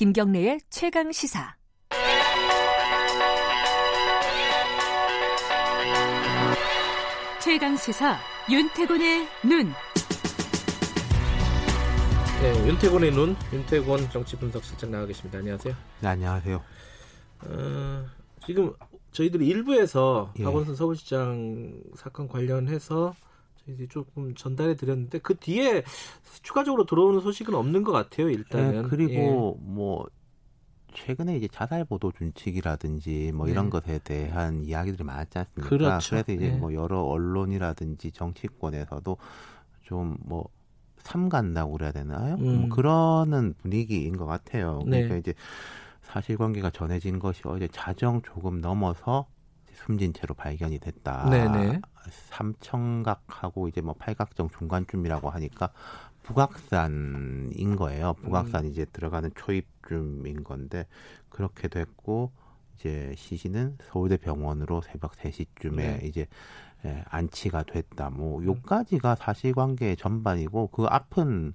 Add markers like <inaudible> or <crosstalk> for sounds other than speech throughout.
김경래의 최강 시사. 최강 시사 윤태곤의 눈. 네, 윤태곤의 눈, 윤태곤 정치 분석 실장 나와 계십니다. 안녕하세요. 네, 안녕하세요. 어, 지금 저희들이 일부에서 예. 박원순 서울시장 사건 관련해서 저희들이 조금 전달해 드렸는데 그 뒤에 추가적으로 들어오는 소식은 없는 것 같아요. 일단은 네, 그리고 예. 뭐 최근에 이제 자살 보도 준칙이라든지 뭐 이런 네. 것에 대한 이야기들이 많았지 않습니까? 그렇죠. 그래서 이제 네. 뭐 여러 언론이라든지 정치권에서도 좀 뭐 삼간다고 그래야 되나요? 뭐 음. 뭐 그러는 분위기인 것 같아요. 그러니까 네. 이제 사실관계가 전해진 것이 어제 자정 조금 넘어서 숨진 채로 발견이 됐다. 네네. 삼청각하고 이제 뭐 팔각정 중간쯤이라고 하니까 북악산인 거예요. 북악산 음. 이제 들어가는 초입쯤인 건데 그렇게 됐고 이제 시신은 서울대 병원으로 새벽 3시쯤에 네. 이제 예, 안치가 됐다. 뭐 음. 요까지가 사실관계 전반이고 그 앞은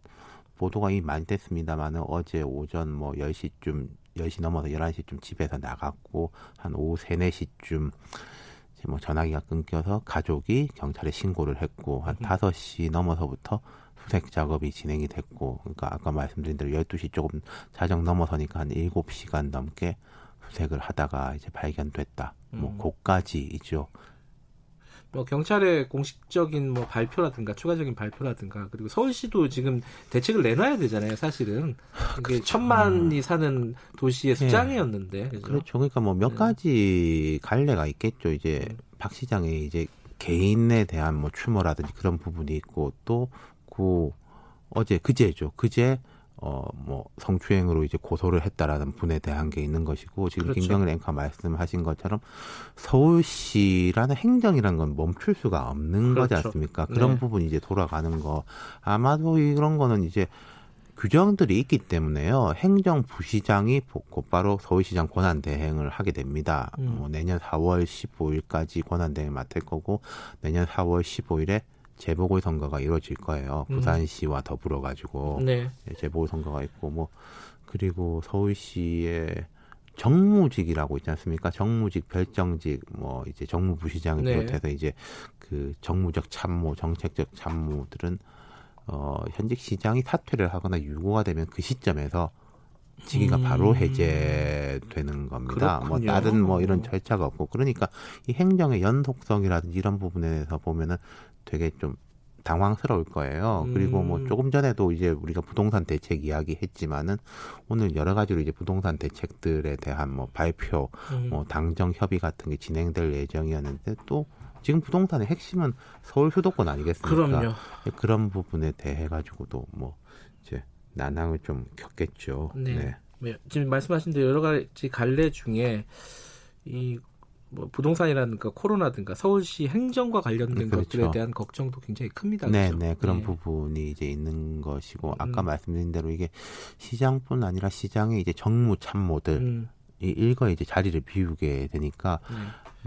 보도가 이미 많이 됐습니다만은 어제 오전 뭐 10시쯤 10시 넘어서 11시쯤 집에서 나갔고 한 오후 3, 4시쯤 이제 뭐 전화기가 끊겨서 가족이 경찰에 신고를 했고 한 음. 5시 넘어서부터 수색 작업이 진행이 됐고 그러니까 아까 말씀드린 대로 12시 조금 자정 넘어서니까 한 7시간 넘게 수색을 하다가 이제 발견됐다. 뭐 음. 고까지이죠. 뭐 경찰의 공식적인 뭐 발표라든가 추가적인 발표라든가 그리고 서울시도 지금 대책을 내놔야 되잖아요. 사실은 이게 그렇죠. 천만이 사는 도시의 네. 수장이었는데 네. 그렇죠? 그렇죠. 그러니까 뭐몇 네. 가지 갈래가 있겠죠. 이제 음. 박 시장의 이제 개인에 대한 뭐 추모라든지 그런 부분이 있고 또그 어제 그제죠. 그제 어, 뭐, 성추행으로 이제 고소를 했다라는 분에 대한 게 있는 것이고, 지금 그렇죠. 김경일 앵커 말씀하신 것처럼 서울시라는 행정이라는 건 멈출 수가 없는 그렇죠. 거지 않습니까? 그런 네. 부분이 이제 돌아가는 거. 아마도 이런 거는 이제 규정들이 있기 때문에요. 행정부시장이 곧바로 서울시장 권한 대행을 하게 됩니다. 음. 뭐 내년 4월 15일까지 권한 대행 맡을 거고, 내년 4월 15일에 재보궐 선거가 이루어질 거예요. 음. 부산시와 더불어 가지고 네. 예, 재보궐 선거가 있고 뭐 그리고 서울시의 정무직이라고 있지 않습니까? 정무직, 별정직, 뭐 이제 정무부시장을 네. 비롯해서 이제 그 정무적 참모, 정책적 참모들은 어 현직 시장이 사퇴를 하거나 유고가 되면 그 시점에서 직위가 음. 바로 해제되는 겁니다. 뭐 그렇군요. 뭐 다른 뭐 이런 절차가 없고 그러니까 이 행정의 연속성이라든지 이런 부분에 대해서 보면은 되게 좀 당황스러울 거예요. 음. 그리고 뭐 음. 조금 전에도 이제 우리가 부동산 대책 이야기 했지만은 오늘 여러 가지로 이제 부동산 대책들에 대한 뭐 발표, 음. 뭐 당정 협의 같은 게 진행될 예정이었는데 또 지금 부동산의 핵심은 서울 수도권 아니겠습니까? 그럼요. 그런 부분에 대해 가지고도 뭐 이제 난항을 좀 겪겠죠. 네. 네. 네. 지금 말씀하신 대로 여러 가지 갈래 중에 이 뭐 부동산이라든가 코로나든가 서울시 행정과 관련된 그렇죠. 것들에 대한 걱정도 굉장히 큽니다. 네, 그렇죠? 네, 그런 네. 부분이 이제 있는 것이고 아까 음. 말씀드린 대로 이게 시장뿐 아니라 시장의 이제 정무 참모들 음. 이 일거에 이제 자리를 비우게 되니까 네.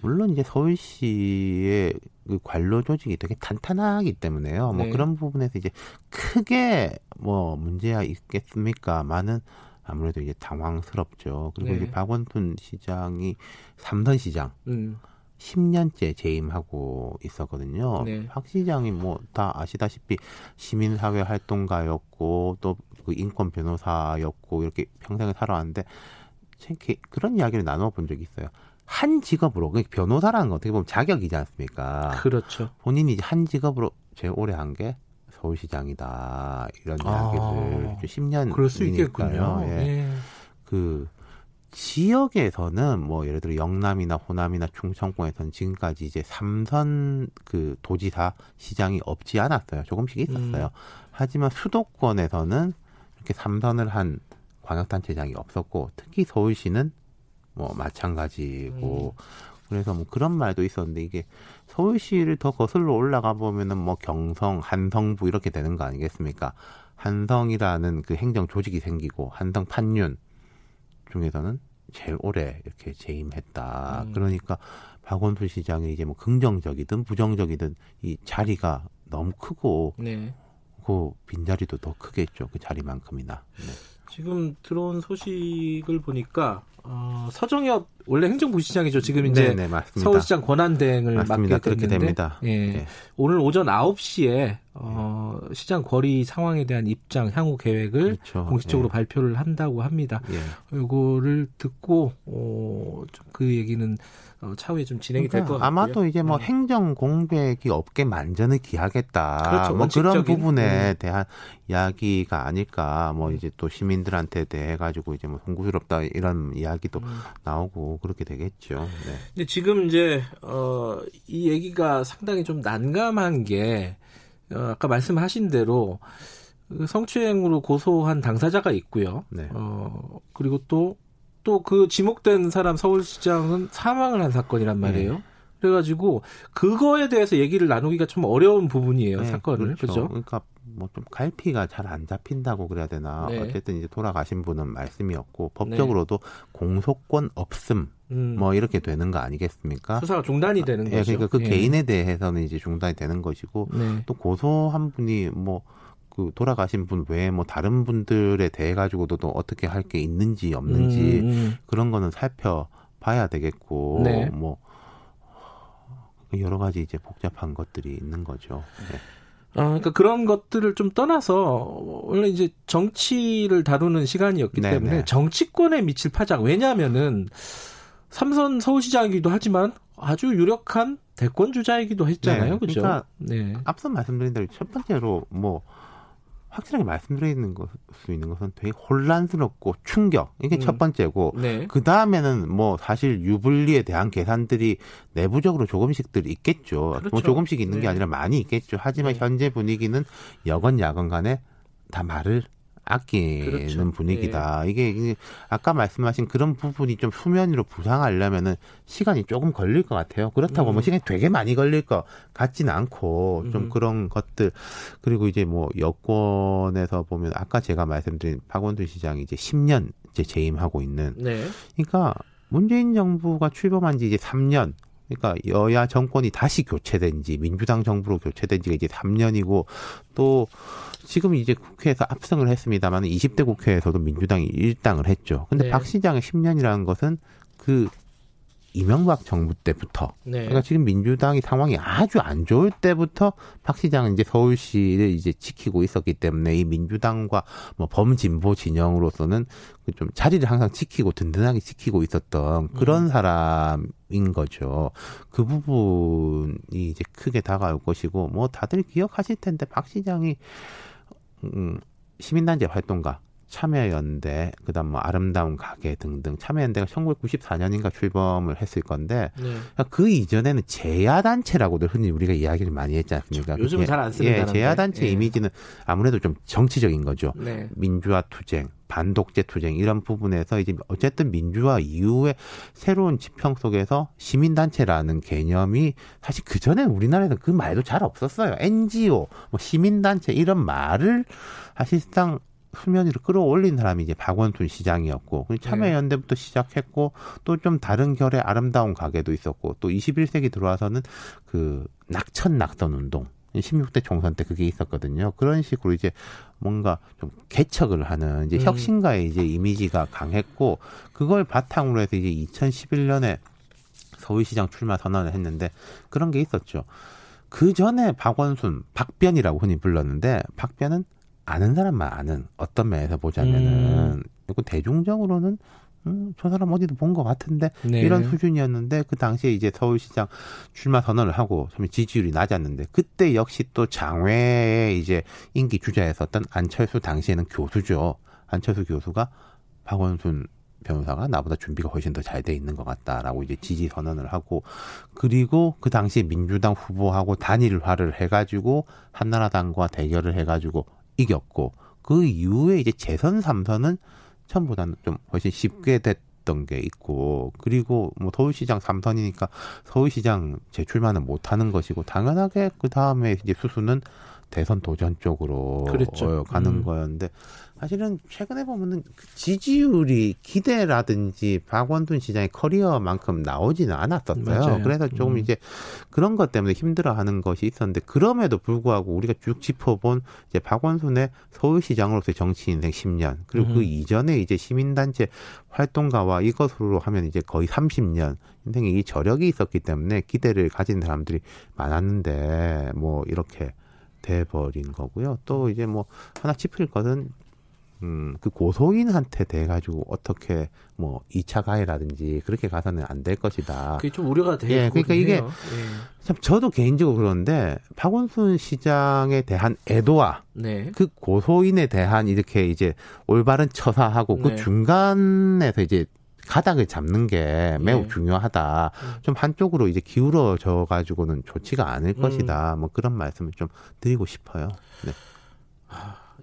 물론 이제 서울시의 그 관로 조직이 되게 탄탄하기 때문에요. 뭐 네. 그런 부분에서 이제 크게 뭐 문제가 있겠습니까?많은 아무래도 이제 당황스럽죠. 그리고 네. 이제 박원순 시장이 삼선 시장 음. 10년째 재임하고 있었거든요. 네. 박 시장이 뭐 다 아시다시피 시민사회 활동가였고 또 그 인권 변호사였고 이렇게 평생을 살아왔는데 그런 이야기를 나눠본 적이 있어요. 한 직업으로 변호사라는 건 어떻게 보면 자격이지 않습니까? 그렇죠. 본인이 한 직업으로 제일 오래 한 게 서울시장이다 이런 아, 이야기를 10년 그럴 수 있겠군요. 예. 예. 그 지역에서는 뭐 예를 들어 영남이나 호남이나 충청권에서는 지금까지 이제 삼선 그 도지사 시장이 없지 않았어요. 조금씩 있었어요. 음. 하지만 수도권에서는 이렇게 삼선을 한 광역단체장이 없었고 특히 서울시는 뭐 마찬가지고 음. 그래서 뭐 그런 말도 있었는데 이게 서울시를 더 거슬러 올라가 보면은 뭐 경성, 한성부 이렇게 되는 거 아니겠습니까? 한성이라는 그 행정 조직이 생기고 한성 판륜 중에서는 제일 오래 이렇게 재임했다. 음. 그러니까 박원순 시장의 이제 뭐 긍정적이든 부정적이든 이 자리가 너무 크고 네. 그 빈자리도 더 크겠죠. 그 자리만큼이나. 네. 지금 들어온 소식을 보니까 어, 서정엽 원래 행정부시장이죠. 지금 이제 네네, 맞습니다. 서울시장 권한대행을 맞습니다. 맡게 그렇게 됐는데 됩니다. 예. 예. 오늘 오전 9시에 어, 시장 거리 상황에 대한 입장 향후 계획을 그렇죠. 공식적으로 예. 발표를 한다고 합니다. 예. 요거를 듣고 어, 좀그 얘기는 어, 차후에 좀 진행이 될것 그러니까 같고요. 아마도 이제 뭐 네. 행정 공백이 없게 만전을 기하겠다. 그렇죠. 뭐 그런 원칙적인. 부분에 음. 대한 이야기가 아닐까. 뭐 이제 또 시민들한테 대해 가지고 이제 뭐 송구스럽다 이런 이야기 도 음. 나오고 그렇게 되겠죠. 네. 근데 지금 이제 어, 이 얘기가 상당히 좀 난감한 게 어, 아까 말씀하신 대로 그 성추행으로 고소한 당사자가 있고요. 네. 어, 그리고 또 또 그 지목된 사람 서울시장은 사망을 한 사건이란 말이에요. 네. 그래가지고 그거에 대해서 얘기를 나누기가 좀 어려운 부분이에요 네, 사건을 그렇죠? 그러니까 뭐 좀 갈피가 잘 안 잡힌다고 그래야 되나. 네. 어쨌든 이제 돌아가신 분은 말씀이었고 법적으로도 공소권 없음 음, 뭐 이렇게 되는 거 아니겠습니까? 수사가 중단이 되는 예, 거죠. 그러니까 그 예. 개인에 대해서는 이제 중단이 되는 것이고 네. 또 고소한 분이 뭐그 돌아가신 분 외에 뭐 다른 분들에 대해 가지고도 또 어떻게 할 게 있는지 없는지 음, 음. 그런 거는 살펴봐야 되겠고 네. 뭐 여러 가지 이제 복잡한 것들이 있는 거죠. 네. 아, 그러니까 그런 것들을 좀 떠나서 원래 이제 정치를 다루는 시간이었기 네네. 때문에 정치권에 미칠 파장 왜냐하면은 삼선 서울시장이기도 하지만 아주 유력한 대권 주자이기도 했잖아요, 네, 그죠? 그러니까 네. 앞서 말씀드린 대로 첫 번째로 뭐 확실하게 말씀드리는 것, 수 있는 것은 되게 혼란스럽고 충격 이게 음. 첫 번째고 네. 그 다음에는 뭐 사실 유불리에 대한 계산들이 내부적으로 조금씩들 있겠죠. 그렇죠. 뭐 조금씩 있는 게 네. 아니라 많이 있겠죠. 하지만 네. 현재 분위기는 여건 야건 간에 다 말을 아끼는 그렇죠. 분위기다. 이게, 이게 아까 말씀하신 그런 부분이 좀 수면 위로 부상하려면은 시간이 조금 걸릴 것 같아요. 그렇다고 음. 뭐 시간이 되게 많이 걸릴 것 같지는 않고 좀 음. 그런 것들 그리고 이제 뭐 여권에서 보면 아까 제가 말씀드린 박원순 시장이 이제 10년 이제 재임하고 있는 네. 그러니까 문재인 정부가 출범한 지 이제 3년. 그러니까 여야 정권이 다시 교체된 지 민주당 정부로 교체된 지가 이제 3년이고 또 지금 이제 국회에서 압승을 했습니다만 20대 국회에서도 민주당이 일당을 했죠. 근데 네. 박 시장의 10년이라는 것은 그 이명박 정부 때부터 네. 그러니까 지금 민주당이 상황이 아주 안 좋을 때부터 박 시장은 이제 서울시를 이제 지키고 있었기 때문에 이 민주당과 뭐 범진보 진영으로서는 그좀 자리를 항상 지키고 든든하게 지키고 있었던 그런 사람인 거죠. 그 부분이 이제 크게 다가올 것이고 뭐 다들 기억하실 텐데 박 시장이 음, 시민단체 활동가 참여연대, 그다음 뭐 아름다운 가게 등등 참여연대가 1994년인가 출범을 했을 건데 네. 그러니까 그 이전에는 제야단체라고들 흔히 우리가 이야기를 많이 했지 않습니까? 요즘은 그게- 잘안 쓰는 예. 제야단체 예. 이미지는 아무래도 좀 정치적인 거죠. 네. 민주화 투쟁, 반독재 투쟁 이런 부분에서 이제 어쨌든 민주화 이후에 새로운 지평 속에서 시민 단체라는 개념이 사실 그 전에 우리나라에서 그 말도 잘 없었어요. NGO, 뭐 시민 단체 이런 말을 사실상 수면 위로 끌어올린 사람이 이제 박원순 시장이었고 그리고 참여연대부터 시작했고 또 좀 다른 결의 아름다운 가게도 있었고 또 21세기 들어와서는 그 낙천 낙선 운동 16대 총선 때 그게 있었거든요. 그런 식으로 이제 뭔가 좀 개척을 하는 이제 음. 혁신가의 이제 이미지가 강했고 그걸 바탕으로 해서 이제 2011년에 서울시장 출마 선언을 했는데 그런 게 있었죠. 그 전에 박원순, 박변이라고 흔히 불렀는데 박변은 아는 사람만 아는 어떤 면에서 보자면은 그리고 대중적으로는 음, 저 사람 어디도 본 것 같은데 네. 이런 수준이었는데 그 당시에 이제 서울시장 출마 선언을 하고 좀 지지율이 낮았는데 그때 역시 또 장외에 이제 인기 주자였었던 안철수 당시에는 교수죠. 안철수 교수가 박원순 변호사가 나보다 준비가 훨씬 더 잘 돼 있는 것 같다라고 이제 지지 선언을 하고 그리고 그 당시에 민주당 후보하고 단일화를 해가지고 한나라당과 대결을 해가지고 이겼고 그 이후에 이제 재선 삼선은 처음보다는 좀 훨씬 쉽게 됐던 게 있고 그리고 뭐 서울시장 삼선이니까 서울시장 재출마는 못하는 것이고 당연하게 그 다음에 이제 수수는 대선 도전 쪽으로 그랬죠. 어, 가는 음. 거였는데 사실은 최근에 보면은 그 지지율이 기대라든지 박원순 시장의 커리어만큼 나오지는 않았었어요. 맞아요. 그래서 조금 음. 이제 그런 것 때문에 힘들어하는 것이 있었는데 그럼에도 불구하고 우리가 쭉 짚어본 이제 박원순의 서울시장으로서의 정치 인생 10년 그리고 그 음. 이전에 이제 시민단체 활동가와 이것으로 하면 이제 거의 30년 인생에 이 저력이 있었기 때문에 기대를 가진 사람들이 많았는데 뭐 이렇게 돼버린 거고요. 또 이제 뭐 하나 짚을 것은 음, 그 고소인한테 돼 가지고 어떻게 뭐 2차 가해라든지 그렇게 가서는 안 될 것이다. 그게 좀 우려가 되고 예, 그러니까 이게 해요. 참 저도 개인적으로 그러는데 박원순 시장에 대한 애도와 예. 네. 그 고소인에 대한 이렇게 이제 올바른 처사하고 네. 그 중간에서 이제 가닥을 잡는 게 매우 예. 중요하다. 음. 좀 한쪽으로 이제 기울어져 가지고는 좋지가 않을 음. 것이다. 뭐 그런 말씀을 좀 드리고 싶어요. 네.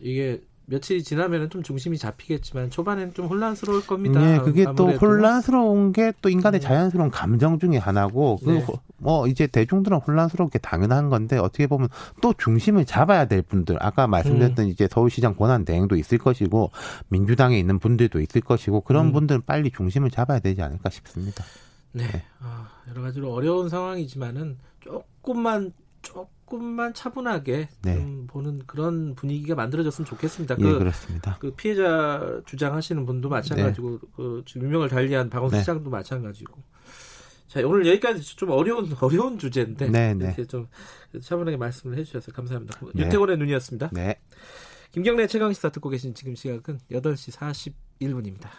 이게 며칠이 지나면은 좀 중심이 잡히겠지만 초반에는 좀 혼란스러울 겁니다. 네, 그게 또 아무래도. 혼란스러운 게 또 인간의 음. 자연스러운 감정 중에 하나고 그 네. 뭐 이제 대중들은 혼란스럽게 당연한 건데 어떻게 보면 또 중심을 잡아야 될 분들 아까 음. 말씀드렸던 이제 서울시장 권한 대행도 있을 것이고 민주당에 있는 분들도 있을 것이고 그런 음. 분들은 빨리 중심을 잡아야 되지 않을까 싶습니다. 네. 아, 여러 가지로 어려운 상황이지만은 조금만 조금만 차분하게 네. 좀 보는 그런 분위기가 만들어졌으면 좋겠습니다. 예, 그, 그렇습니다. 그 피해자 주장하시는 분도 마찬가지고 그 지금 유명을 달리한 박원순 네. 시장도 마찬가지고. 자 오늘 여기까지 좀 어려운 <laughs> 어려운 주제인데 네, 네. 이렇게 좀 차분하게 말씀을 해주셔서 감사합니다. 네. 유태곤의 눈이었습니다. 네. 김경래 최강 시사 듣고 계신 지금 시각은 8시 41분입니다.